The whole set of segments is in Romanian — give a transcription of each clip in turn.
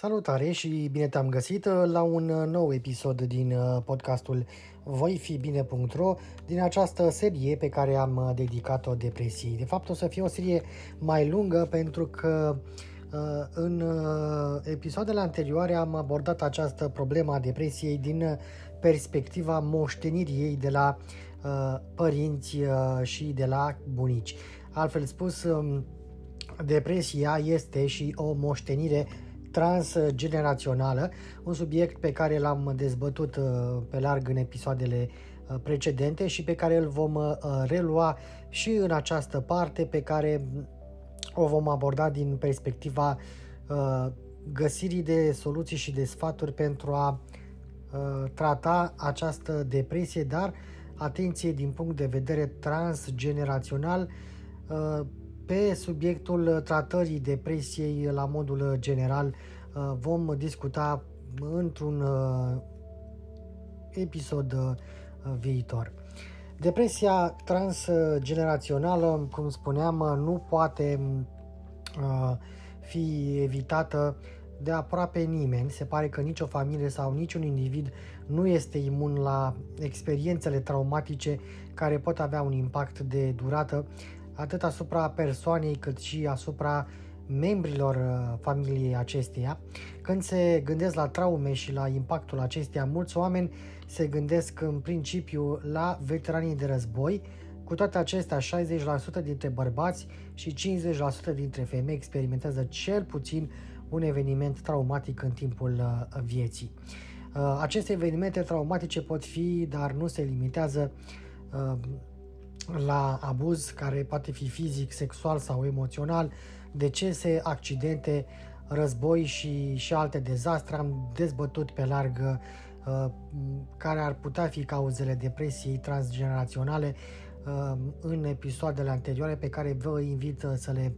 Salutare și bine te-am găsit uh, la un uh, nou episod din uh, podcastul voifibine.ro din această serie pe care am dedicat-o depresiei. De fapt o să fie o serie mai lungă pentru că în episoadele anterioare am abordat această problemă a depresiei din perspectiva moștenirii ei de la părinți și de la bunici. Altfel spus, um, depresia este și o moștenire transgenerațională, un subiect pe care l-am dezbătut uh, pe larg în episoadele uh, precedente și pe care îl vom uh, relua și în această parte pe care o vom aborda din perspectiva găsirii de soluții și de sfaturi pentru a trata această depresie, dar atenție din punct de vedere transgenerațional pe subiectul tratării depresiei la modul general uh, vom discuta într-un uh, episod uh, viitor. Depresia transgenerațională, cum spuneam, nu poate fi evitată de aproape nimeni. Se pare că nicio familie sau niciun individ nu este imun la experiențele traumatice care pot avea un impact de durată atât asupra persoanei cât și asupra membrilor uh, familiei acesteia. Când se gândesc la traume și la impactul acesteia, mulți oameni se gândesc în principiu la veteranii de război, cu toate acestea, 60% dintre bărbați și 50% dintre femei experimentează cel puțin un eveniment traumatic în timpul uh, vieții. Uh, aceste evenimente traumatice pot fi, dar nu se limitează la abuz care poate fi fizic, sexual sau emoțional, decese, accidente, război și, și alte dezastre. Am dezbătut pe larg uh, care ar putea fi cauzele depresiei transgeneraționale uh, în episoadele anterioare pe care vă invit uh, să le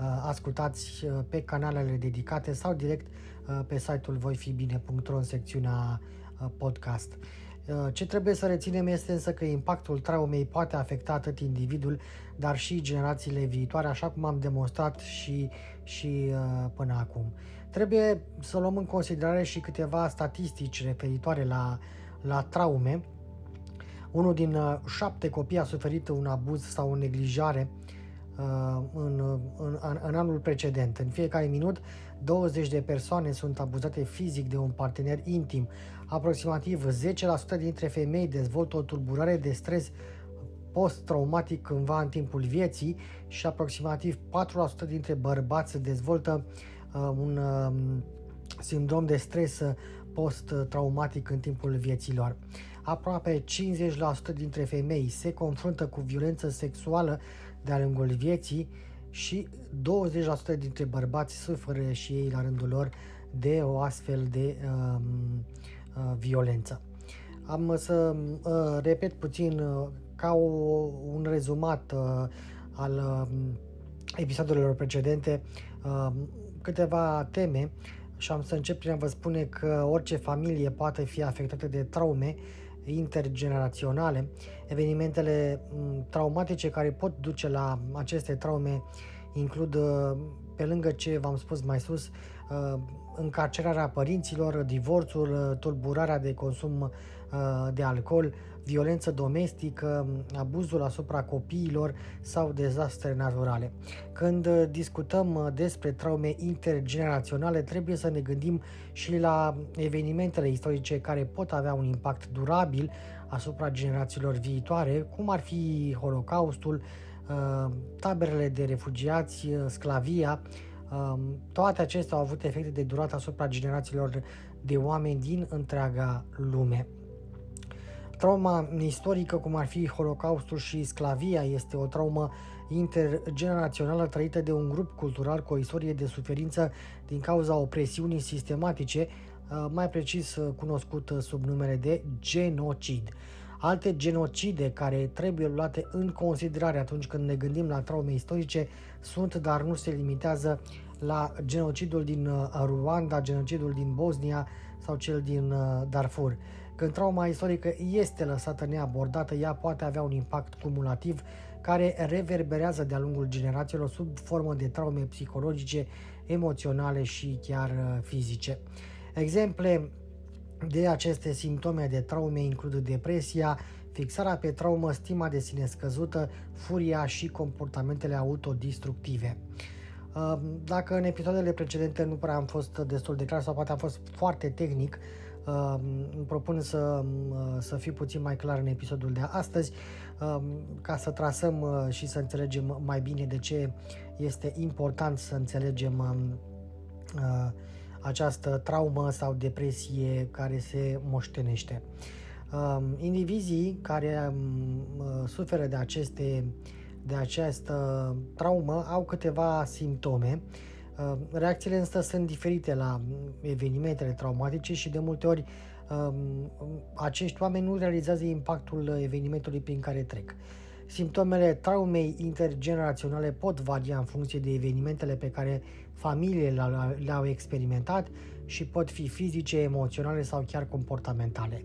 uh, ascultați uh, pe canalele dedicate sau direct uh, pe site-ul voifibine.ro în secțiunea uh, podcast. Uh, ce trebuie să reținem este însă că impactul traumei poate afecta atât individul, dar și generațiile viitoare, așa cum am demonstrat și, și uh, până acum. Trebuie să luăm în considerare și câteva statistici referitoare la, la traume. Unul din uh, șapte copii a suferit un abuz sau o neglijare în, în, în anul precedent. În fiecare minut, 20 de persoane sunt abuzate fizic de un partener intim. Aproximativ 10% dintre femei dezvoltă o tulburare de stres post-traumatic cândva în timpul vieții și aproximativ 4% dintre bărbați dezvoltă uh, un uh, sindrom de stres post-traumatic în timpul vieților. Aproape 50% dintre femei se confruntă cu violență sexuală de-a lungul vieții și 20% dintre bărbați suferă și ei la rândul lor de o astfel de uh, uh, violență. Am să uh, repet puțin uh, ca o, un rezumat uh, al uh, episoadelor precedente uh, câteva teme și am să încep prin a vă spune că orice familie poate fi afectată de traume intergeneraționale, evenimentele mm, traumatice care pot duce la aceste traume includ, uh, pe lângă ce v-am spus mai sus, uh, încarcerarea părinților, divorțul, uh, tulburarea de consum de alcool, violență domestică, abuzul asupra copiilor sau dezastre naturale. Când discutăm despre traume intergeneraționale, trebuie să ne gândim și la evenimentele istorice care pot avea un impact durabil asupra generațiilor viitoare, cum ar fi Holocaustul, uh, taberele de refugiați, uh, sclavia, um, toate acestea au avut efecte de durată asupra generațiilor de oameni din întreaga lume. Trauma istorică, cum ar fi Holocaustul și sclavia, este o traumă intergenerațională trăită de un grup cultural cu o istorie de suferință din cauza opresiunii sistematice, uh, mai precis uh, cunoscut uh, sub numele de genocid. Alte genocide care trebuie luate în considerare atunci când ne gândim la traume istorice sunt, dar nu se limitează la genocidul din Rwanda, genocidul din Bosnia sau cel din Darfur. Când trauma istorică este lăsată neabordată, ea poate avea un impact cumulativ care reverberează de-a lungul generațiilor sub formă de traume psihologice, emoționale și chiar uh, fizice. Exemple de aceste simptome de traume includ depresia, fixarea pe traumă, stima de sine scăzută, furia și comportamentele autodistructive. Uh, dacă în episoadele precedente nu prea am fost destul de clar sau poate am fost foarte tehnic, îmi propun să, să fiu puțin mai clar în episodul de astăzi ca să trasăm uh, și să înțelegem mai bine de ce este important să înțelegem uh, această traumă sau depresie care se moștenește. Indivizii care uh, suferă de aceste de această traumă au câteva simptome Uh, reacțiile însă sunt diferite la evenimentele traumatice și de multe ori um, acești oameni nu realizează impactul evenimentului prin care trec. Simptomele traumei intergeneraționale pot varia în funcție de evenimentele pe care familiile le-au experimentat și pot fi fizice, emoționale sau chiar comportamentale.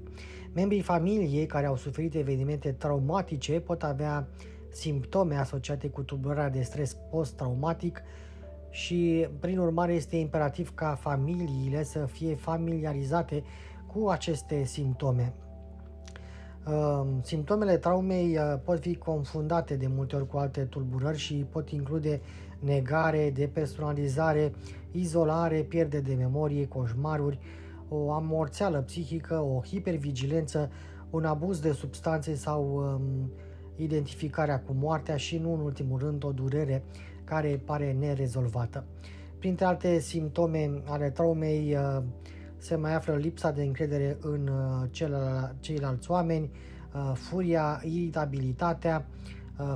Membrii familiei care au suferit evenimente traumatice pot avea simptome asociate cu tulburarea de stres post-traumatic, și prin urmare este imperativ ca familiile să fie familiarizate cu aceste simptome. Ehm, simptomele traumei eh, pot fi confundate de multe ori cu alte tulburări și pot include negare, depersonalizare, izolare, pierde de memorie, coșmaruri, o amorțeală psihică, o hipervigilență, un abuz de substanțe sau um, identificarea cu moartea și, nu în ultimul rând, o durere care pare nerezolvată. Printre alte simptome ale traumei uh, se mai află lipsa de încredere în uh, ceilalți oameni, uh, furia, iritabilitatea,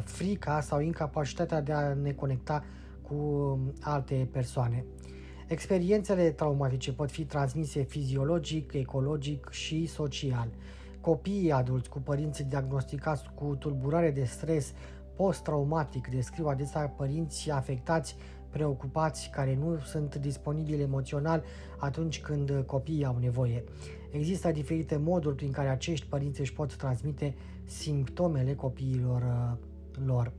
frica sau incapacitatea de a ne conecta cu um, alte persoane. Experiențele traumatice pot fi transmise fiziologic, ecologic și social. Copiii adulți cu părinți diagnosticați cu tulburare de stres post-traumatic descriu adesea părinți afectați, preocupați, care nu sunt disponibili emoțional atunci când copiii au nevoie. Există diferite moduri prin care acești părinți își pot transmite simptomele copiilor uh, lor.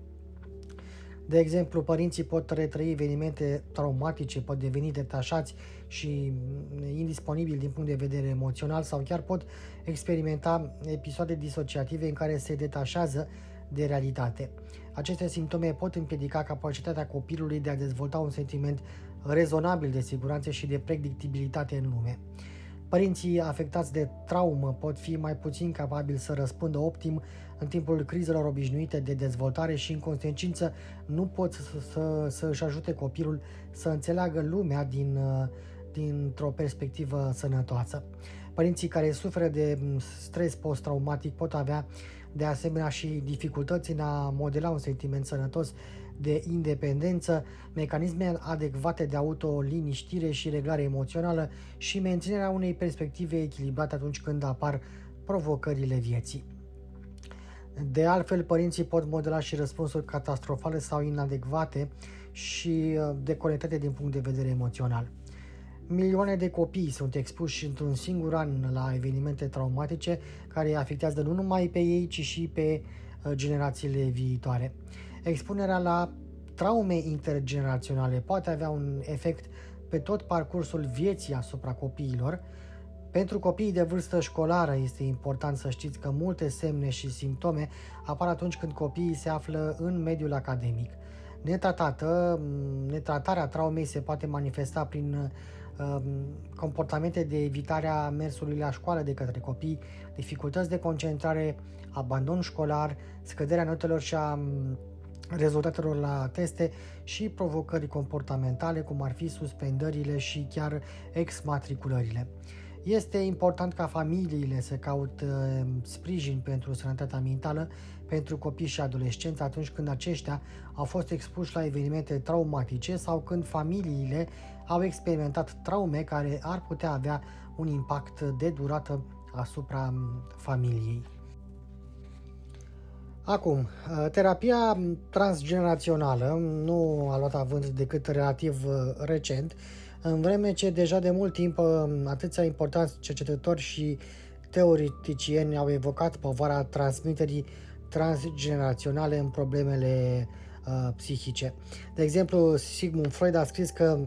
De exemplu, părinții pot retrăi evenimente traumatice, pot deveni detașați și indisponibili din punct de vedere emoțional sau chiar pot experimenta episoade disociative în care se detașează de realitate. Aceste simptome pot împiedica capacitatea copilului de a dezvolta un sentiment rezonabil de siguranță și de predictibilitate în lume. Părinții afectați de traumă pot fi mai puțin capabili să răspundă optim în timpul crizelor obișnuite de dezvoltare și, în consecință, nu pot să, să, să își ajute copilul să înțeleagă lumea din, dintr-o perspectivă sănătoasă. Părinții care suferă de stres post-traumatic pot avea de asemenea și dificultăți în a modela un sentiment sănătos de independență, mecanisme adecvate de autoliniștire și reglare emoțională și menținerea unei perspective echilibrate atunci când apar provocările vieții. De altfel, părinții pot modela și răspunsuri catastrofale sau inadecvate și uh, deconectate din punct de vedere emoțional. Milioane de copii sunt expuși într-un singur an la evenimente traumatice care îi afectează nu numai pe ei, ci și pe uh, generațiile viitoare. Expunerea la traume intergeneraționale poate avea un efect pe tot parcursul vieții asupra copiilor. Pentru copiii de vârstă școlară este important să știți că multe semne și simptome apar atunci când copiii se află în mediul academic. Netratată, netratarea traumei se poate manifesta prin um, comportamente de evitare a mersului la școală de către copii, dificultăți de concentrare, abandon școlar, scăderea notelor și a um, rezultatelor la teste și provocări comportamentale, cum ar fi suspendările și chiar exmatriculările. Este important ca familiile să caute uh, sprijin pentru sănătatea mentală pentru copii și adolescenți atunci când aceștia au fost expuși la evenimente traumatice sau când familiile au experimentat traume care ar putea avea un impact de durată asupra um, familiei. Acum, uh, terapia transgenerațională nu a luat avânt decât relativ uh, recent, în vreme ce deja de mult timp uh, atâția importanți cercetători și teoreticieni au evocat povara transmiterii transgeneraționale în problemele uh, psihice. De exemplu, Sigmund Freud a scris că uh,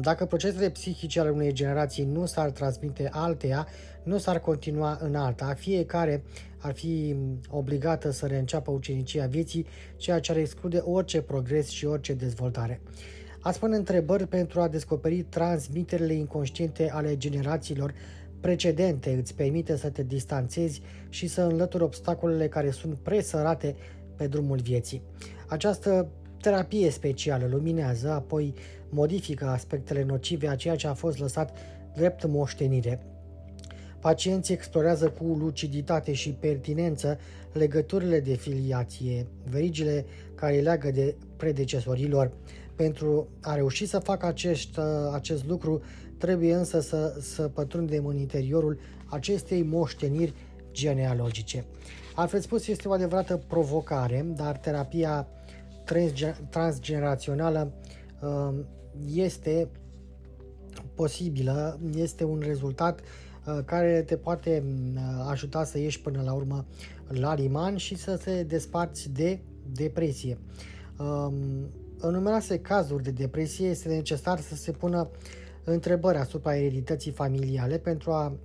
dacă procesele psihice ale unei generații nu s-ar transmite alteia, nu s-ar continua în alta. Fiecare ar fi obligată să reînceapă ucenicia vieții, ceea ce ar exclude orice progres și orice dezvoltare. Ați pune întrebări pentru a descoperi transmiterile inconștiente ale generațiilor precedente, îți permite să te distanțezi și să înlături obstacolele care sunt presărate pe drumul vieții. Această terapie specială luminează, apoi modifică aspectele nocive a ceea ce a fost lăsat drept moștenire. Pacienții explorează cu luciditate și pertinență legăturile de filiație, verigile care leagă de predecesorilor, pentru a reuși să facă acest, acest lucru, trebuie însă să, să pătrundem în interiorul acestei moșteniri genealogice. Altfel spus, este o adevărată provocare, dar terapia transgenerațională um, este posibilă, este un rezultat uh, care te poate uh, ajuta să ieși până la urmă la liman și să te desparți de depresie. Um, în numeroase cazuri de depresie este necesar să se pună întrebări asupra eredității familiale pentru a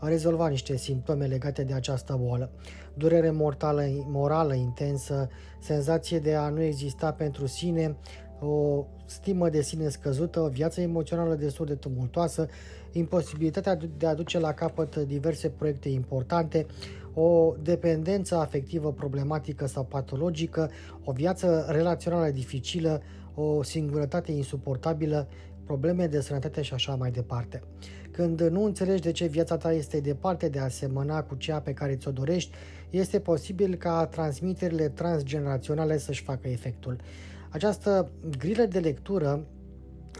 rezolva niște simptome legate de această boală. Durere mortală, morală intensă, senzație de a nu exista pentru sine, o stimă de sine scăzută, o viață emoțională destul de tumultoasă, imposibilitatea de a duce la capăt diverse proiecte importante, o dependență afectivă problematică sau patologică, o viață relațională dificilă, o singurătate insuportabilă, probleme de sănătate și așa mai departe. Când nu înțelegi de ce viața ta este departe de a semăna cu cea pe care ți-o dorești, este posibil ca transmiterile transgeneraționale să-și facă efectul. Această grilă de lectură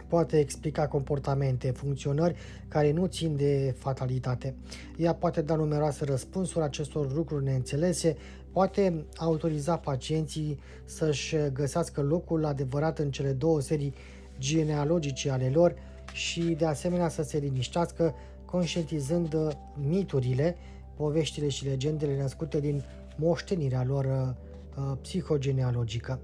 poate explica comportamente, funcționări care nu țin de fatalitate. Ea poate da numeroase răspunsuri acestor lucruri neînțelese, poate autoriza pacienții să-și găsească locul adevărat în cele două serii genealogice ale lor și de asemenea să se liniștească conștientizând miturile, poveștile și legendele născute din moștenirea lor uh, psihogenealogică.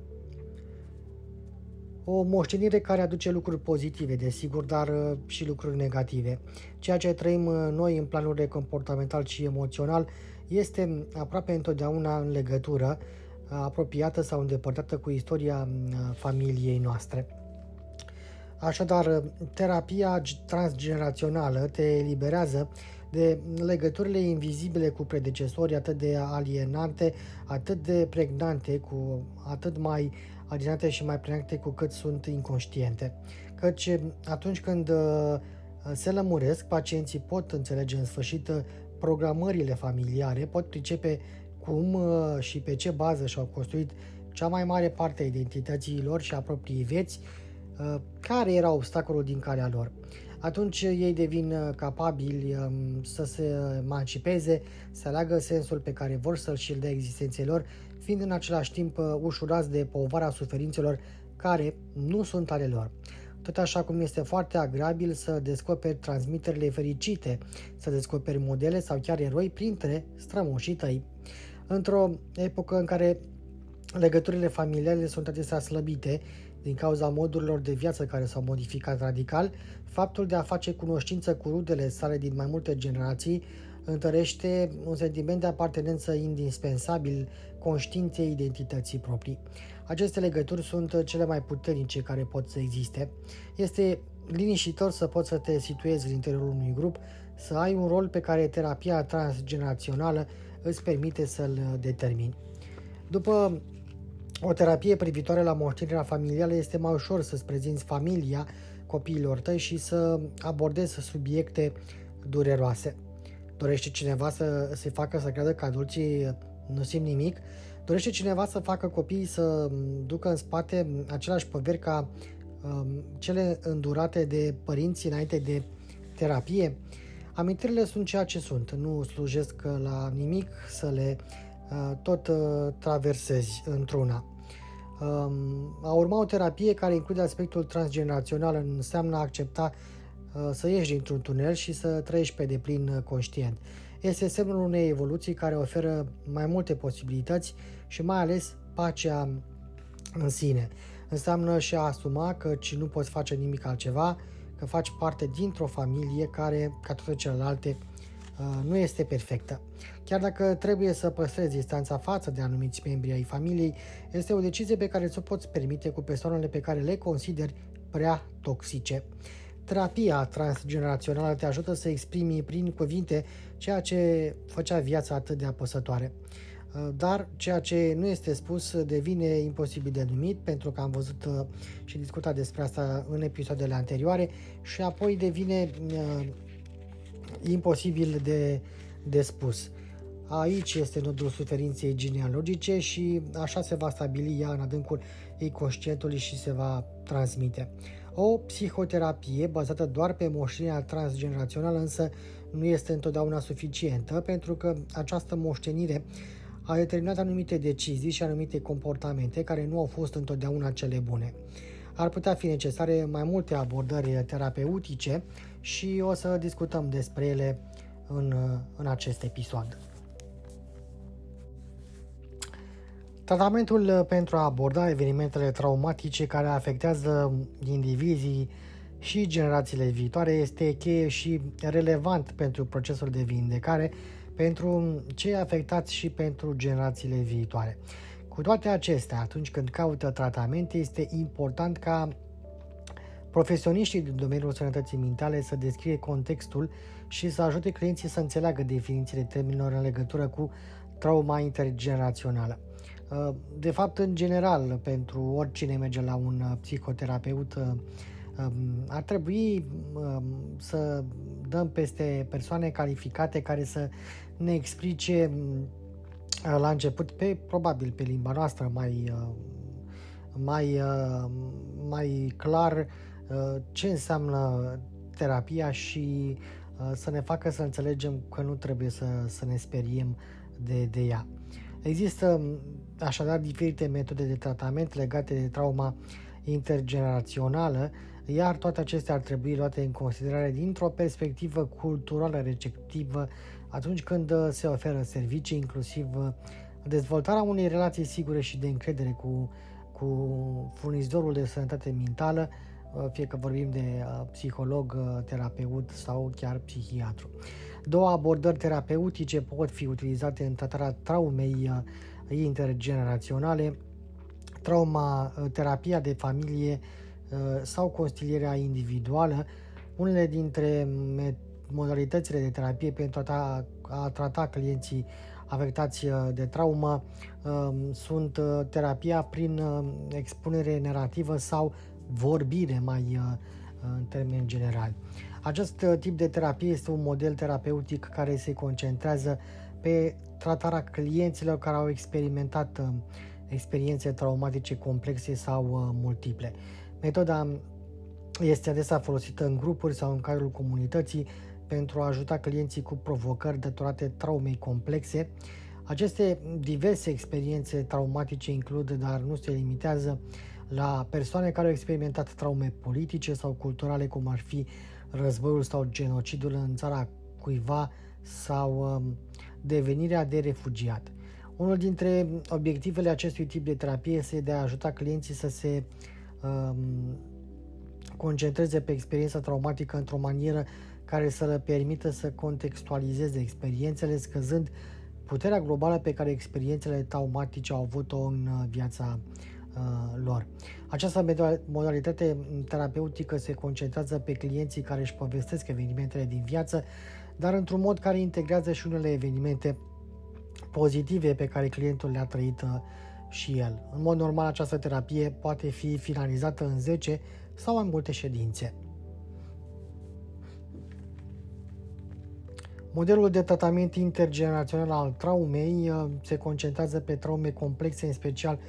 O moștenire care aduce lucruri pozitive, desigur, dar uh, și lucruri negative. Ceea ce trăim uh, noi în planurile comportamental și emoțional este aproape întotdeauna în legătură uh, apropiată sau îndepărtată cu istoria familiei noastre. Așadar, terapia transgenerațională te eliberează de legăturile invizibile cu predecesorii atât de alienante, atât de pregnante, cu atât mai alienate și mai pregnante cu cât sunt inconștiente. Căci atunci când uh, se lămuresc, pacienții pot înțelege în sfârșit uh, programările familiare, pot pricepe cum uh, și pe ce bază și-au construit cea mai mare parte a identității lor și a propriei vieți, care era obstacolul din calea lor. Atunci ei devin capabili um, să se emancipeze, să aleagă sensul pe care vor să-l și-l dea existenței lor fiind în același timp uh, ușurați de povara suferințelor care nu sunt ale lor. Tot așa cum este foarte agreabil să descoperi transmiterile fericite, să descoperi modele sau chiar eroi printre strămoșii tăi. Într-o epocă în care legăturile familiale sunt adesea slăbite din cauza modurilor de viață care s-au modificat radical, faptul de a face cunoștință cu rudele sale din mai multe generații întărește un sentiment de apartenență indispensabil conștiinței identității proprii. Aceste legături sunt cele mai puternice care pot să existe. Este liniștitor să poți să te situezi în interiorul unui grup, să ai un rol pe care terapia transgenerațională îți permite să-l determini. După o terapie privitoare la moștenirea familială este mai ușor să-ți prezinți familia copiilor tăi și să abordezi subiecte dureroase. Dorește cineva să se facă să creadă că adulții nu simt nimic? Dorește cineva să facă copiii să ducă în spate aceleași poveri ca um, cele îndurate de părinții înainte de terapie? Amintirile sunt ceea ce sunt, nu slujesc la nimic să le uh, tot uh, traversezi într-una. Um, a urma o terapie care include aspectul transgenerațional înseamnă a accepta uh, să ieși dintr-un tunel și să trăiești pe deplin conștient. Este semnul unei evoluții care oferă mai multe posibilități și mai ales pacea în sine. Înseamnă și a asuma că nu poți face nimic altceva, că faci parte dintr-o familie care, ca toate celelalte, uh, nu este perfectă. Chiar dacă trebuie să păstrezi distanța față de anumiți membri ai familiei, este o decizie pe care ți-o poți permite cu persoanele pe care le consideri prea toxice. Terapia transgenerațională te ajută să exprimi prin cuvinte ceea ce făcea viața atât de apăsătoare. Uh, dar ceea ce nu este spus devine imposibil de numit, pentru că am văzut uh, și discutat despre asta în episoadele anterioare și apoi devine uh, imposibil de, de spus. Aici este nodul suferinței genealogice și așa se va stabili ea în adâncul ei conștientului și se va transmite. O psihoterapie bazată doar pe moștenirea transgenerațională însă nu este întotdeauna suficientă pentru că această moștenire a determinat anumite decizii și anumite comportamente care nu au fost întotdeauna cele bune. Ar putea fi necesare mai multe abordări terapeutice și o să discutăm despre ele în, în acest episod. Tratamentul pentru a aborda evenimentele traumatice care afectează indivizii și generațiile viitoare este cheie și relevant pentru procesul de vindecare pentru cei afectați și pentru generațiile viitoare. Cu toate acestea, atunci când caută tratamente, este important ca profesioniștii din domeniul sănătății mentale să descrie contextul și să ajute clienții să înțeleagă definițiile termenilor în legătură cu trauma intergenerațională. De fapt, în general, pentru oricine merge la un psihoterapeut, um, ar trebui um, să dăm peste persoane calificate care să ne explice mm, la început, pe, probabil pe limba noastră mai, uh, mai, uh, mai clar uh, ce înseamnă terapia și să ne facă să înțelegem că nu trebuie să, să ne speriem de, de ea. Există mm, așadar diferite metode de tratament legate de trauma intergenerațională, iar toate acestea ar trebui luate în considerare dintr-o perspectivă culturală receptivă atunci când uh, se oferă servicii, inclusiv uh, dezvoltarea unei relații sigure și de încredere cu, cu furnizorul de sănătate mentală, uh, fie că vorbim de psiholog, terapeut sau chiar psihiatru. Două abordări terapeutice pot fi utilizate în tratarea traumei intergeneraționale, trauma, terapia de familie sau consilierea individuală. Unele dintre modalitățile de terapie pentru a, a trata clienții afectați uh, de traumă um, sunt uh, terapia prin uh, expunere narrativă sau vorbire mai în termeni generali. Acest tip de terapie este un model terapeutic care se concentrează pe tratarea clienților care au experimentat experiențe traumatice complexe sau multiple. Metoda este adesea folosită în grupuri sau în cadrul comunității pentru a ajuta clienții cu provocări datorate traumei complexe. Aceste diverse experiențe traumatice includ, dar nu se limitează, la persoane care au experimentat traume politice sau culturale, cum ar fi războiul sau genocidul în țara cuiva sau um, devenirea de refugiat. Unul dintre obiectivele acestui tip de terapie este de a ajuta clienții să se um, concentreze pe experiența traumatică într-o manieră care să le permită să contextualizeze experiențele, scăzând puterea globală pe care experiențele traumatice au avut-o în uh, viața lor. Această modalitate terapeutică se concentrează pe clienții care își povestesc evenimentele din viață, dar într-un mod care integrează și unele evenimente pozitive pe care clientul le-a trăit și el. În mod normal, această terapie poate fi finalizată în 10 sau mai multe ședințe. Modelul de tratament intergenerațional al traumei uh, se concentrează pe traume complexe, în special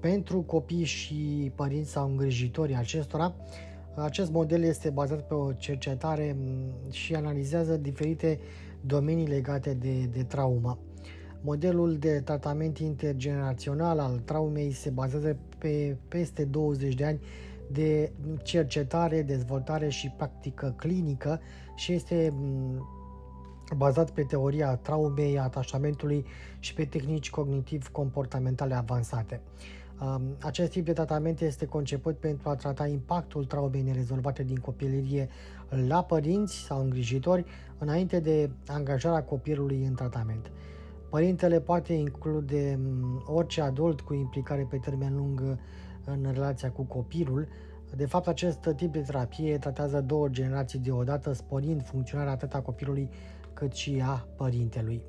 pentru copii și părinți sau îngrijitorii acestora. Acest model este bazat pe o cercetare mm, și analizează diferite domenii legate de, de traumă. Modelul de tratament intergenerațional al traumei se bazează pe peste 20 de ani de cercetare, dezvoltare și practică clinică și este mm, bazat pe teoria traumei, atașamentului și pe tehnici cognitiv-comportamentale avansate. Um, acest tip de tratament este conceput pentru a trata impactul traumei nerezolvate din copilărie la părinți sau îngrijitori înainte de angajarea copilului în tratament. Părintele poate include um, orice adult cu implicare pe termen lung în relația cu copilul. De fapt, acest tip de terapie tratează două generații deodată, sporind funcționarea atât a copilului cât și a părintelui.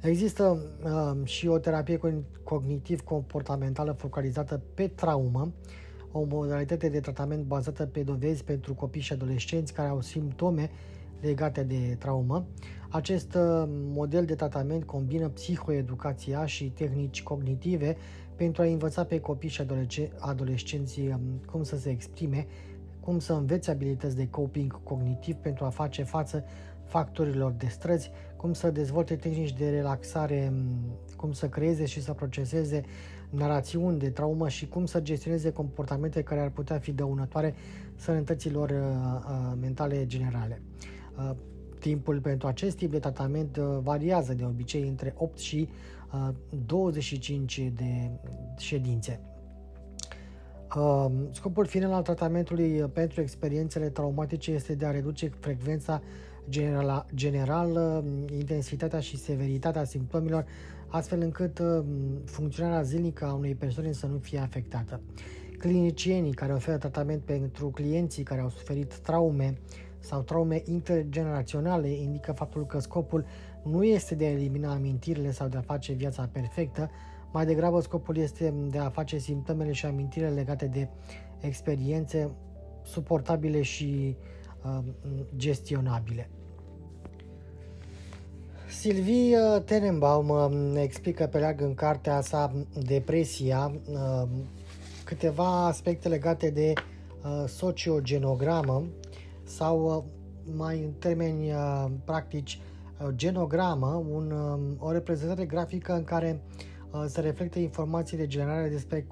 Există uh, și o terapie cognitiv-comportamentală focalizată pe traumă, o modalitate de tratament bazată pe dovezi pentru copii și adolescenți care au simptome legate de traumă. Acest uh, model de tratament combină psihoeducația și tehnici cognitive pentru a învăța pe copii și adolescenții um, cum să se exprime, cum să învețe abilități de coping cognitiv pentru a face față factorilor de străzi, cum să dezvolte tehnici de relaxare, cum să creeze și să proceseze narațiuni de traumă și cum să gestioneze comportamente care ar putea fi dăunătoare sănătăților uh, uh, mentale generale. Uh, timpul pentru acest tip de tratament uh, variază de obicei între 8 și uh, 25 de ședințe. Uh, scopul final al tratamentului pentru experiențele traumatice este de a reduce frecvența general, general intensitatea și severitatea simptomilor, astfel încât uh, funcționarea zilnică a unei persoane să nu fie afectată. Clinicienii care oferă tratament pentru clienții care au suferit traume sau traume intergeneraționale indică faptul că scopul nu este de a elimina amintirile sau de a face viața perfectă, mai degrabă scopul este de a face simptomele și amintirile legate de experiențe suportabile și uh, gestionabile. Sylvie uh, Tenenbaum uh, explică pe larg în cartea sa Depresia uh, câteva aspecte legate de sociogenogramă sau mai în termeni practici genogramă, un, o reprezentare grafică în care se reflectă informațiile generale despre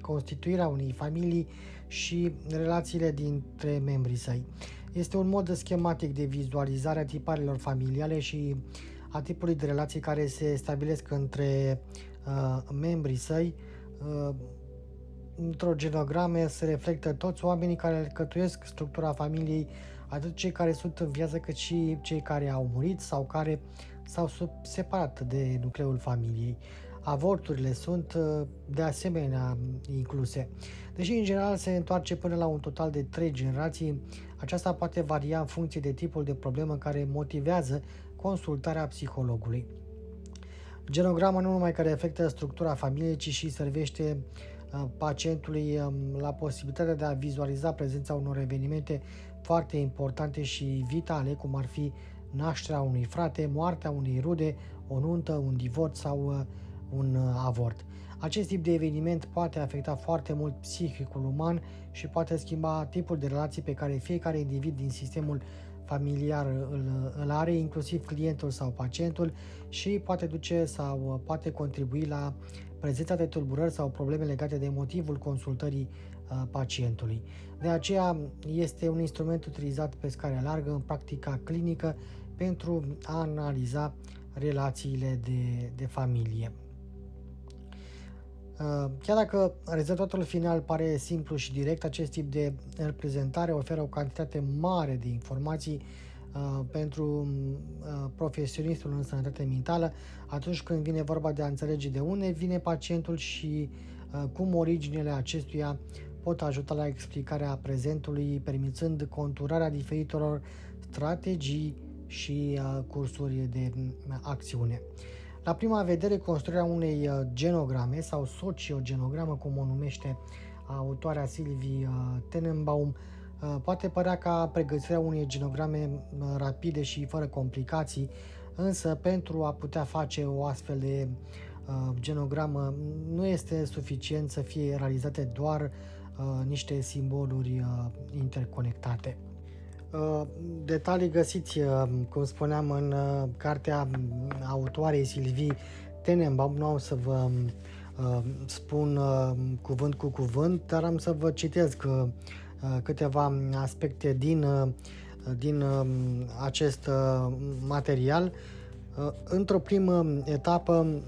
constituirea unei familii și relațiile dintre membrii săi. Este un mod schematic de vizualizare a tiparelor familiale și a tipului de relații care se stabilesc între uh, membrii săi. Uh, într-o genograme se reflectă toți oamenii care alcătuiesc structura familiei, atât cei care sunt în viață cât și cei care au murit sau care s-au separat de nucleul familiei. Avorturile sunt uh, de asemenea incluse. Deși în general se întoarce până la un total de 3 generații, aceasta poate varia în funcție de tipul de problemă care motivează consultarea psihologului. Genograma nu numai care afectă structura familiei, ci și servește uh, pacientului um, la posibilitatea de a vizualiza prezența unor evenimente foarte importante și vitale, cum ar fi nașterea unui frate, moartea unei rude, o nuntă, un divorț sau uh, un uh, avort. Acest tip de eveniment poate afecta foarte mult psihicul uman și poate schimba tipul de relații pe care fiecare individ din sistemul familiar îl, îl are, inclusiv clientul sau pacientul și poate duce sau uh, poate contribui la prezența de tulburări sau probleme legate de motivul consultării uh, pacientului. De aceea este un instrument utilizat pe scară largă în practica clinică pentru a analiza relațiile de, de familie. Uh, chiar dacă rezultatul final pare simplu și direct, acest tip de reprezentare oferă o cantitate mare de informații uh, pentru uh, profesionistul în sănătate mentală atunci când vine vorba de a înțelege de unde vine pacientul și cum originele acestuia pot ajuta la explicarea prezentului, permițând conturarea diferitelor strategii și cursuri de acțiune. La prima vedere, construirea unei genograme sau sociogenogramă, cum o numește autoarea Silvii Tenenbaum, poate părea ca pregătirea unei genograme rapide și fără complicații, însă pentru a putea face o astfel de genogramă nu este suficient să fie realizate doar niște simboluri interconectate. Detalii găsiți, cum spuneam, în cartea autoarei Silvii Tenenbaum, nu am să vă spun cuvânt cu cuvânt, dar am să vă citesc câteva aspecte din, din acest material. Într-o primă etapă,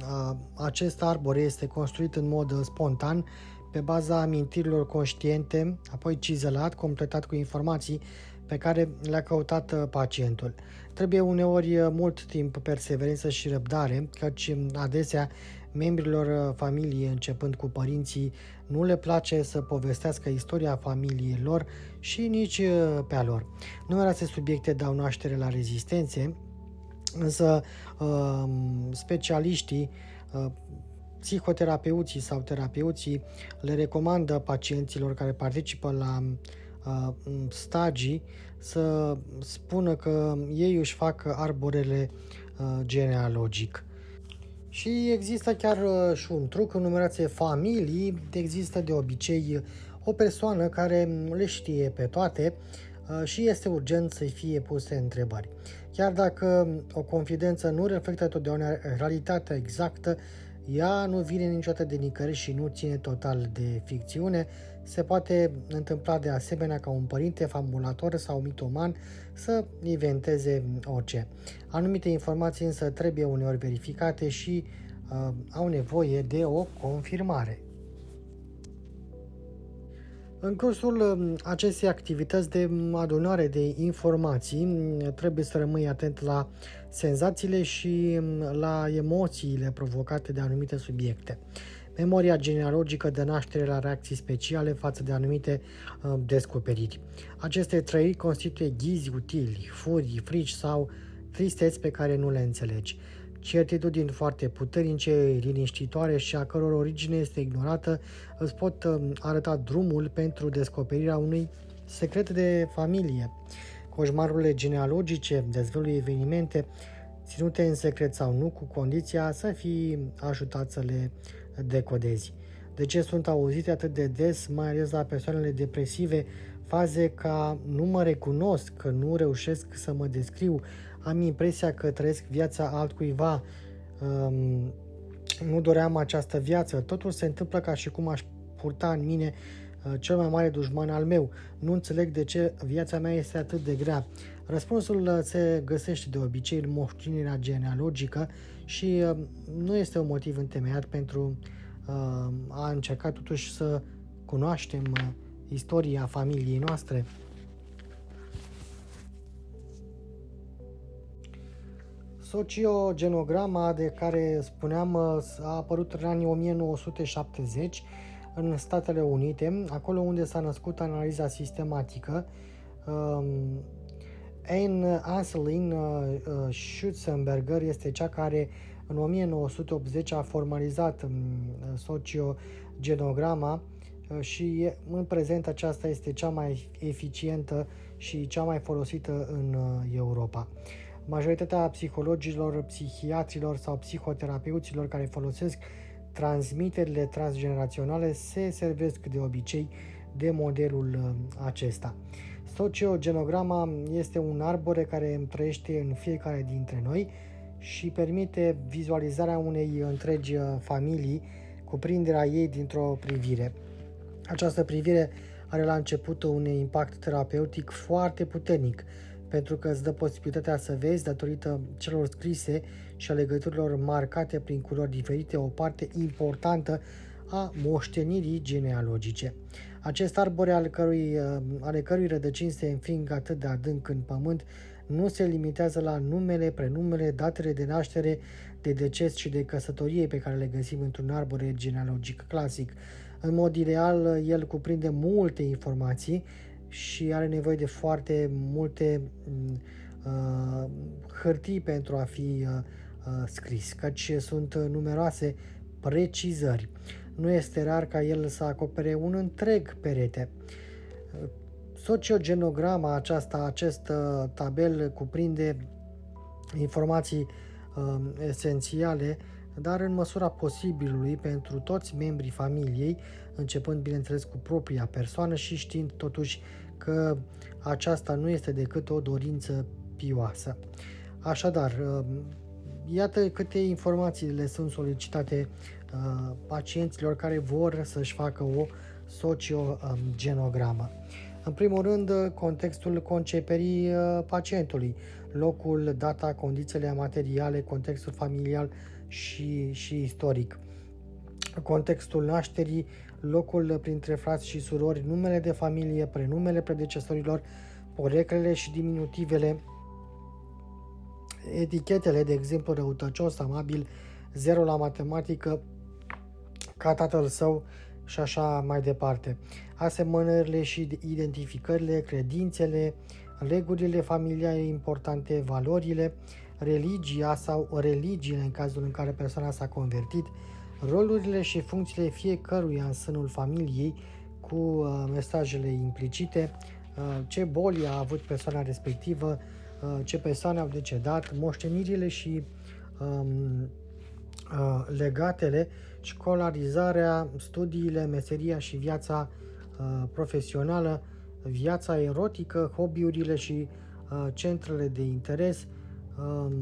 acest arbore este construit în mod spontan, pe baza amintirilor conștiente, apoi cizelat, completat cu informații pe care le-a căutat pacientul. Trebuie uneori mult timp, perseverență și răbdare, căci adesea membrilor familiei, începând cu părinții, nu le place să povestească istoria familiei lor și nici pe a lor. Numeroase subiecte dau naștere la rezistențe, însă specialiștii psihoterapeuții sau terapeuții le recomandă pacienților care participă la uh, stagii să spună că ei își fac arborele uh, genealogic. Și există chiar uh, și un truc, în numeroase familii există de obicei o persoană care le știe pe toate și este urgent să-i fie puse întrebări. Chiar dacă o confidență nu reflectă totdeauna realitatea exactă, ea nu vine niciodată de nicăieri și nu ține total de ficțiune. Se poate întâmpla de asemenea ca un părinte fabulator sau mitoman să inventeze orice. Anumite informații însă trebuie uneori verificate și uh, au nevoie de o confirmare. În cursul um, acestei activități de adunare de informații, trebuie să rămâi atent la senzațiile și um, la emoțiile provocate de anumite subiecte. Memoria genealogică de naștere la reacții speciale față de anumite uh, descoperiri. Aceste trăiri constituie ghizi utili, furii, frici sau tristeți pe care nu le înțelegi certitudini foarte puternice, liniștitoare și a căror origine este ignorată, îți pot um, arăta drumul pentru descoperirea unui secret de familie. Coșmarurile genealogice dezvăluie evenimente ținute în secret sau nu, cu condiția să fii ajutat să le decodezi. De ce sunt auzite atât de des, mai ales la persoanele depresive, faze ca nu mă recunosc, că nu reușesc să mă descriu, am impresia că trăiesc viața altcuiva, um, nu doream această viață, totul se întâmplă ca și cum aș purta în mine uh, cel mai mare dușman al meu. Nu înțeleg de ce viața mea este atât de grea. Răspunsul uh, se găsește de obicei în moștenirea genealogică și uh, nu este un motiv întemeiat pentru uh, a încerca totuși să cunoaștem uh, istoria familiei noastre. Sociogenograma de care spuneam a apărut în anii 1970 în Statele Unite, acolo unde s-a născut analiza sistematică. Um, Anne Anselin uh, uh, Schutzenberger este cea care în 1980 a formalizat um, sociogenograma uh, și în prezent aceasta este cea mai eficientă și cea mai folosită în Europa. Majoritatea psihologilor, psihiatrilor sau psihoterapeuților care folosesc transmiterile transgeneraționale se servesc de obicei de modelul uh, acesta. Sociogenograma este un arbore care trăiește în fiecare dintre noi și permite vizualizarea unei întregi uh, familii, cuprinderea ei dintr-o privire. Această privire are la început un impact terapeutic foarte puternic, pentru că îți dă posibilitatea să vezi, datorită celor scrise și a legăturilor marcate prin culori diferite, o parte importantă a moștenirii genealogice. Acest arbore al cărui, uh, ale cărui rădăcini se înfing atât de adânc în pământ nu se limitează la numele, prenumele, datele de naștere, de deces și de căsătorie pe care le găsim într-un arbore genealogic clasic. În mod ideal, el cuprinde multe informații și are nevoie de foarte multe uh, hârtii pentru a fi uh, uh, scris, căci sunt numeroase precizări. Nu este rar ca el să acopere un întreg perete. Sociogenograma aceasta, acest uh, tabel cuprinde informații uh, esențiale, dar în măsura posibilului pentru toți membrii familiei, începând bineînțeles cu propria persoană și știind totuși că aceasta nu este decât o dorință pioasă. Așadar, uh, iată câte informații le sunt solicitate uh, pacienților care vor să-și facă o sociogenogramă. În primul rând, contextul conceperii uh, pacientului, locul, data, condițiile materiale, contextul familial și, și istoric. Contextul nașterii, locul printre frați și surori, numele de familie, prenumele predecesorilor, poreclele și diminutivele, etichetele, de exemplu, răutăcios, amabil, zero la matematică, ca tatăl său și așa mai departe. Asemănările și identificările, credințele, regulile familiale importante, valorile, religia sau religiile în cazul în care persoana s-a convertit, rolurile și funcțiile fiecăruia în sânul familiei cu uh, mesajele implicite, uh, ce boli a avut persoana respectivă, uh, ce persoane au decedat, moștenirile și um, uh, legatele, școlarizarea, studiile, meseria și viața uh, profesională, viața erotică, hobby-urile și uh, centrele de interes, um,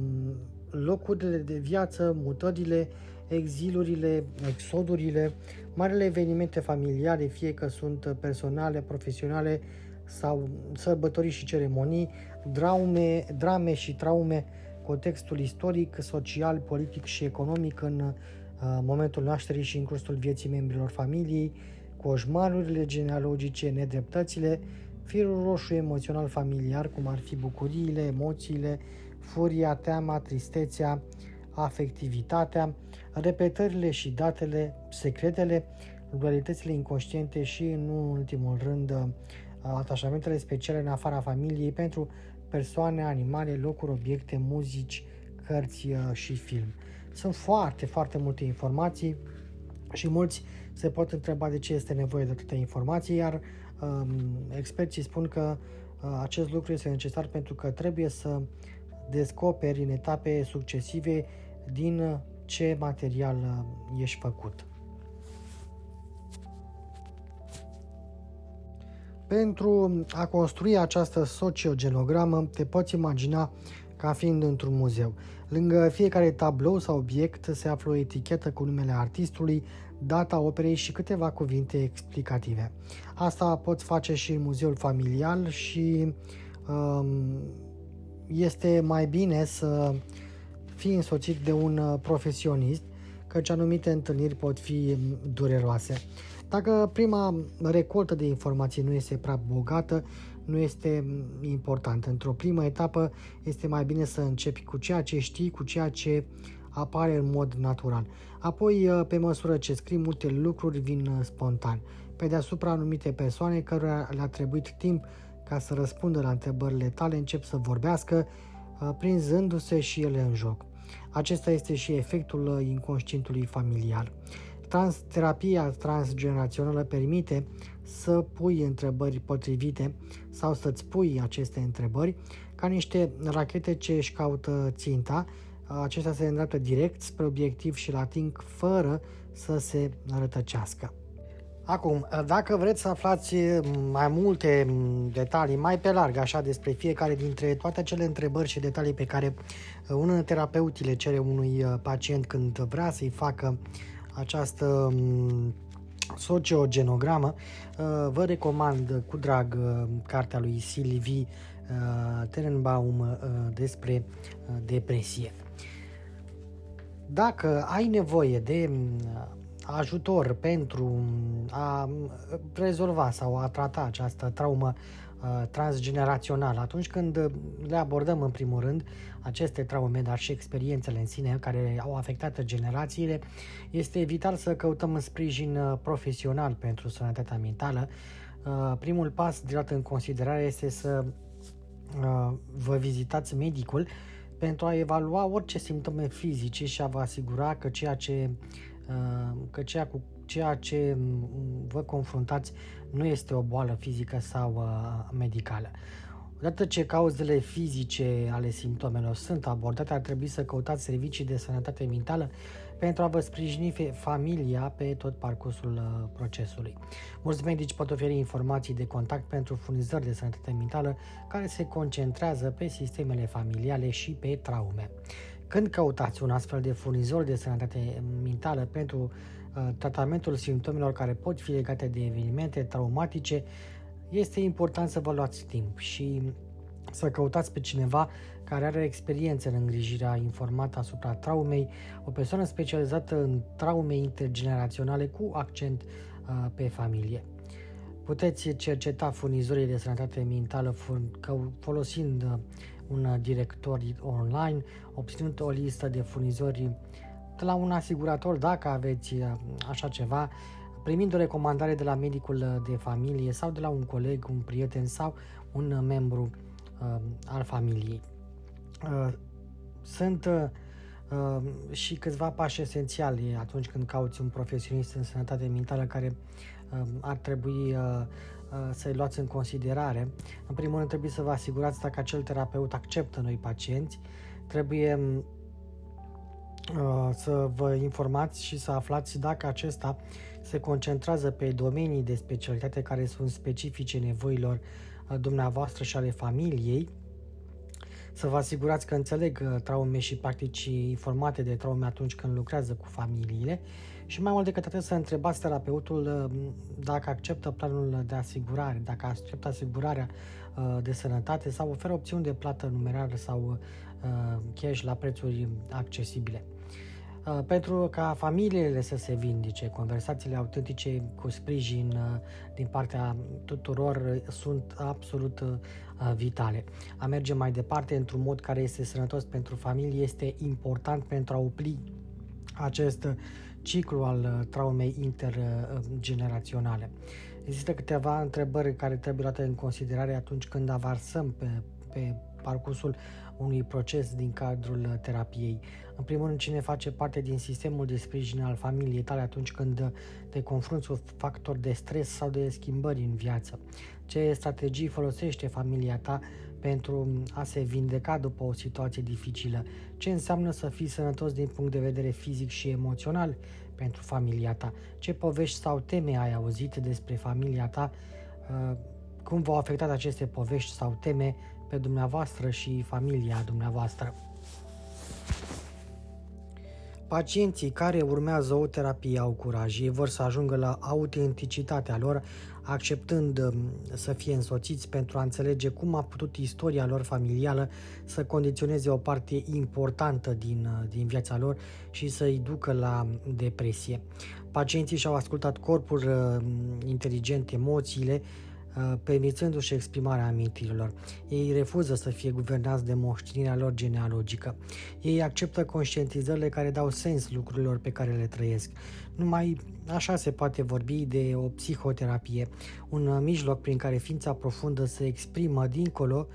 locurile de viață, mutările, exilurile, exodurile, marele evenimente familiale, fie că sunt personale, profesionale sau sărbători și ceremonii, drame, drame și traume, contextul istoric, social, politic și economic în uh, momentul nașterii și în cursul vieții membrilor familiei, coșmarurile genealogice, nedreptățile, firul roșu emoțional familiar, cum ar fi bucuriile, emoțiile, furia, teama, tristețea, afectivitatea, repetările și datele, secretele, dualitățile inconștiente și, în ultimul rând, atașamentele speciale în afara familiei pentru persoane, animale, locuri, obiecte, muzici, cărți uh, și film. Sunt foarte, foarte multe informații și mulți se pot întreba de ce este nevoie de atâtea informații, iar um, experții spun că uh, acest lucru este necesar pentru că trebuie să descoperi în etape succesive din ce material uh, ești făcut. Pentru a construi această sociogenogramă, te poți imagina ca fiind într-un muzeu. Lângă fiecare tablou sau obiect se află o etichetă cu numele artistului, data operei și câteva cuvinte explicative. Asta poți face și în muzeul familial și um, este mai bine să fii însoțit de un uh, profesionist, căci anumite întâlniri pot fi dureroase. Dacă prima recoltă de informații nu este prea bogată, nu este important. Într-o primă etapă este mai bine să începi cu ceea ce știi, cu ceea ce apare în mod natural. Apoi, uh, pe măsură ce scrii, multe lucruri vin uh, spontan. Pe deasupra, anumite persoane care le-a trebuit timp ca să răspundă la întrebările tale încep să vorbească, uh, prinzându-se și ele în joc. Acesta este și efectul inconștientului familiar. Trans, terapia transgenerațională permite să pui întrebări potrivite sau să-ți pui aceste întrebări ca niște rachete ce își caută ținta. Acestea se îndreaptă direct spre obiectiv și la ating fără să se rătăcească. Acum, dacă vreți să aflați mai multe detalii, mai pe larg, așa, despre fiecare dintre toate acele întrebări și detalii pe care un terapeut le cere unui pacient când vrea să-i facă această mm, sociogenogramă, uh, vă recomand cu drag uh, cartea lui Silvi uh, Terenbaum despre depresie. Dacă ai nevoie de mm, ajutor pentru mm, a rezolva sau a trata această traumă transgenerațional. Atunci când le abordăm în primul rând aceste traume, dar și experiențele în sine care au afectat generațiile, este vital să căutăm un sprijin profesional pentru sănătatea mentală. Primul pas de luat în considerare este să vă vizitați medicul pentru a evalua orice simptome fizice și a vă asigura că ceea ce, că ceea cu ceea ce vă confruntați nu este o boală fizică sau medicală. Odată ce cauzele fizice ale simptomelor sunt abordate, ar trebui să căutați servicii de sănătate mentală pentru a vă sprijini familia pe tot parcursul uh, procesului. Mulți medici pot oferi informații de contact pentru furnizări de sănătate mentală care se concentrează pe sistemele familiale și pe traume. Când căutați un astfel de furnizor de sănătate mentală pentru uh, tratamentul simptomelor care pot fi legate de evenimente traumatice, este important să vă luați timp și să căutați pe cineva care are experiență în îngrijirea informată asupra traumei, o persoană specializată în traume intergeneraționale cu accent uh, pe familie. Puteți cerceta furnizorii de sănătate mentală folosind uh, un director online, obținând o listă de furnizori de la un asigurator dacă aveți uh, așa ceva, primind o recomandare de la medicul de familie sau de la un coleg, un prieten sau un membru uh, al familiei. Uh, sunt uh, uh, și câțiva pași esențiali atunci când cauți un profesionist în sănătate mentală care uh, ar trebui uh, uh, să-i luați în considerare. În primul rând trebuie să vă asigurați dacă acel terapeut acceptă noi pacienți, trebuie uh, să vă informați și să aflați dacă acesta se concentrează pe domenii de specialitate care sunt specifice nevoilor uh, dumneavoastră și ale familiei, să vă asigurați că înțeleg uh, traume și practici informate de traume atunci când lucrează cu familiile și mai mult decât atât să întrebați terapeutul uh, dacă acceptă planul de asigurare, dacă acceptă asigurarea de sănătate sau oferă opțiuni de plată numerară sau cash la prețuri accesibile. Uh, pentru ca familiile să se vindice. Conversațiile autentice cu sprijin uh, din partea tuturor uh, sunt absolut vitale. A merge mai departe într-un mod care este sănătos pentru familie este important pentru a opri acest ciclu al traumei intergeneraționale. Există câteva întrebări care trebuie luate în considerare atunci când avarsăm pe, pe parcursul unui proces din cadrul terapiei. În primul rând, cine face parte din sistemul de sprijin al familiei tale atunci când te confrunți cu factori de stres sau de schimbări în viață. Ce strategii folosește familia ta pentru a se vindeca după o situație dificilă? Ce înseamnă să fii sănătos din punct de vedere fizic și emoțional pentru familia ta? Ce povești sau teme ai auzit despre familia ta? Uh, cum v-au afectat aceste povești sau teme pe dumneavoastră și familia dumneavoastră? Pacienții care urmează o terapie au curaj, ei vor să ajungă la autenticitatea lor, acceptând um, să fie însoțiți pentru a înțelege cum a putut istoria lor familială să condiționeze o parte importantă din, uh, din viața lor și să-i ducă la depresie. Pacienții și-au ascultat corpul uh, inteligent, emoțiile Uh, permițându-și exprimarea amintirilor. Ei refuză să fie guvernați de moștenirea lor genealogică. Ei acceptă conștientizările care dau sens lucrurilor pe care le trăiesc. Numai așa se poate vorbi de o psihoterapie, un mijloc prin care ființa profundă se exprimă dincolo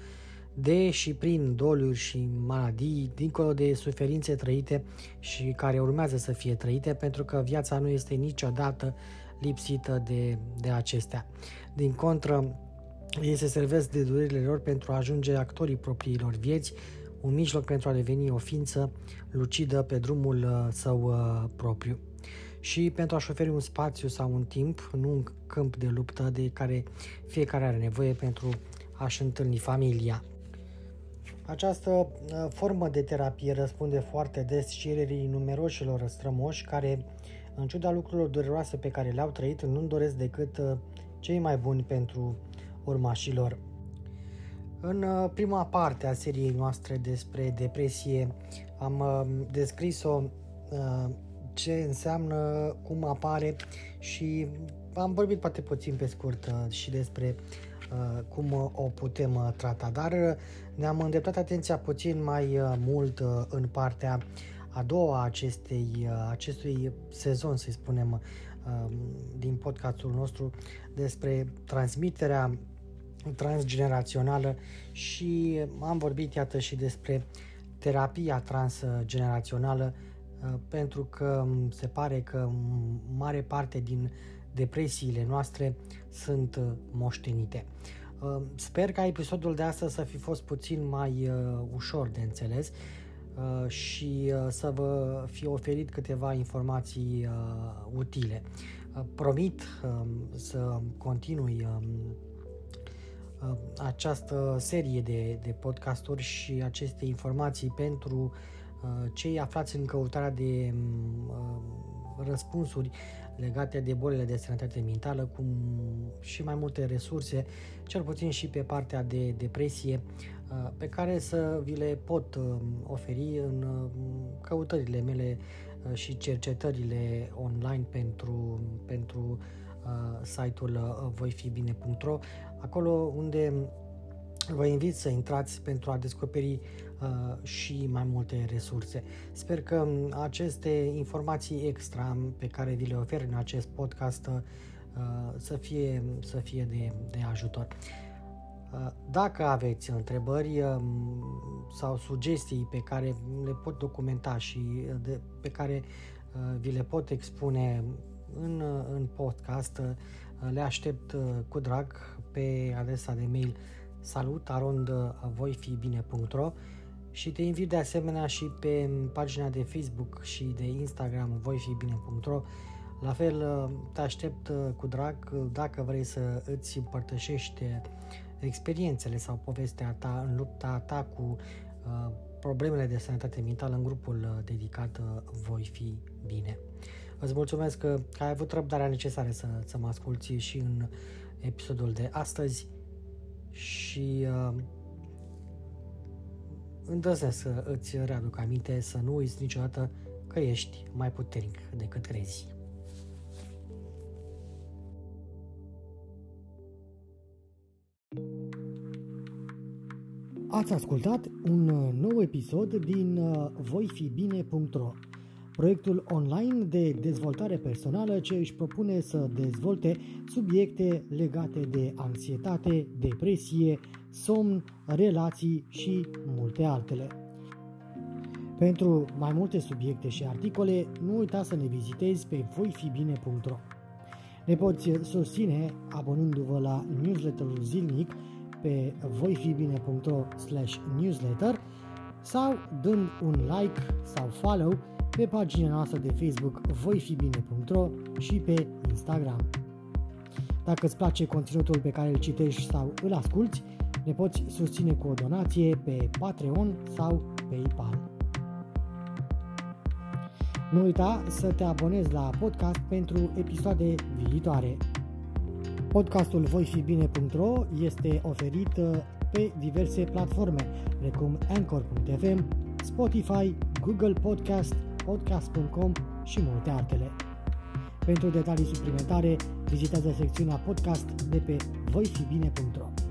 de și prin doluri și maladii, dincolo de suferințe trăite și care urmează să fie trăite, pentru că viața nu este niciodată lipsită de, de acestea. Din contră, ei se servesc de durerile lor pentru a ajunge actorii propriilor vieți, un mijloc pentru a deveni o ființă lucidă pe drumul uh, său uh, propriu și pentru a-și oferi un spațiu sau un timp, nu un câmp de luptă de care fiecare are nevoie pentru a-și întâlni familia. Această uh, formă de terapie răspunde foarte des cererii numeroșilor strămoși care, în ciuda lucrurilor dureroase pe care le-au trăit, nu doresc decât cei mai buni pentru urmașilor. În uh, prima parte a seriei noastre despre depresie am uh, descris-o uh, ce înseamnă, cum apare și am vorbit poate puțin pe scurt și despre cum o putem trata. Dar ne-am îndreptat atenția puțin mai mult în partea a doua acestei, acestui sezon, să spunem, din podcastul nostru despre transmiterea transgenerațională și am vorbit, iată, și despre terapia transgenerațională pentru că se pare că mare parte din depresiile noastre sunt moștenite. Sper ca episodul de astăzi să fi fost puțin mai ușor de înțeles și să vă fi oferit câteva informații utile. Promit să continui această serie de, de podcasturi și aceste informații pentru cei aflați în căutarea de răspunsuri legate de bolile de sănătate mentală, cu și mai multe resurse, cel puțin și pe partea de depresie, pe care să vi le pot oferi în căutările mele și cercetările online pentru, pentru site-ul voifibine.ro, acolo unde vă invit să intrați pentru a descoperi uh, și mai multe resurse. Sper că aceste informații extra pe care vi le ofer în acest podcast uh, să fie, să fie de, de ajutor. Uh, dacă aveți întrebări uh, sau sugestii pe care le pot documenta și de, pe care uh, vi le pot expune în, în podcast, le aștept cu drag pe adresa de mail salutarondvoifibine.ro și te invit de asemenea și pe pagina de Facebook și de Instagram voifibine.ro la fel te aștept cu drag dacă vrei să îți împărtășești experiențele sau povestea ta în lupta ta cu uh, problemele de sănătate mentală în grupul uh, dedicat uh, Voi fi bine. Îți mulțumesc că ai avut răbdarea necesară să, să mă asculti și în episodul de astăzi și uh, îndrăznesc să îți readuc aminte să nu uiți niciodată că ești mai puternic decât crezi. Ați ascultat un nou episod din voifibine.ro proiectul online de dezvoltare personală ce își propune să dezvolte subiecte legate de anxietate, depresie, somn, relații și multe altele. Pentru mai multe subiecte și articole, nu uita să ne vizitezi pe voifibine.ro. Ne poți susține abonându-vă la newsletterul zilnic pe voifibine.ro newsletter sau dând un like sau follow pe pagina noastră de Facebook voifibine.ro și pe Instagram. Dacă îți place conținutul pe care îl citești sau îl asculti, ne poți susține cu o donație pe Patreon sau PayPal. Nu uita să te abonezi la podcast pentru episoade viitoare. Podcastul voifibine.ro este oferit uh, pe diverse platforme, precum Anchor.fm, Spotify, Google Podcast, podcast.com și multe altele. Pentru detalii suplimentare, vizitează secțiunea podcast de pe voifibine.ro.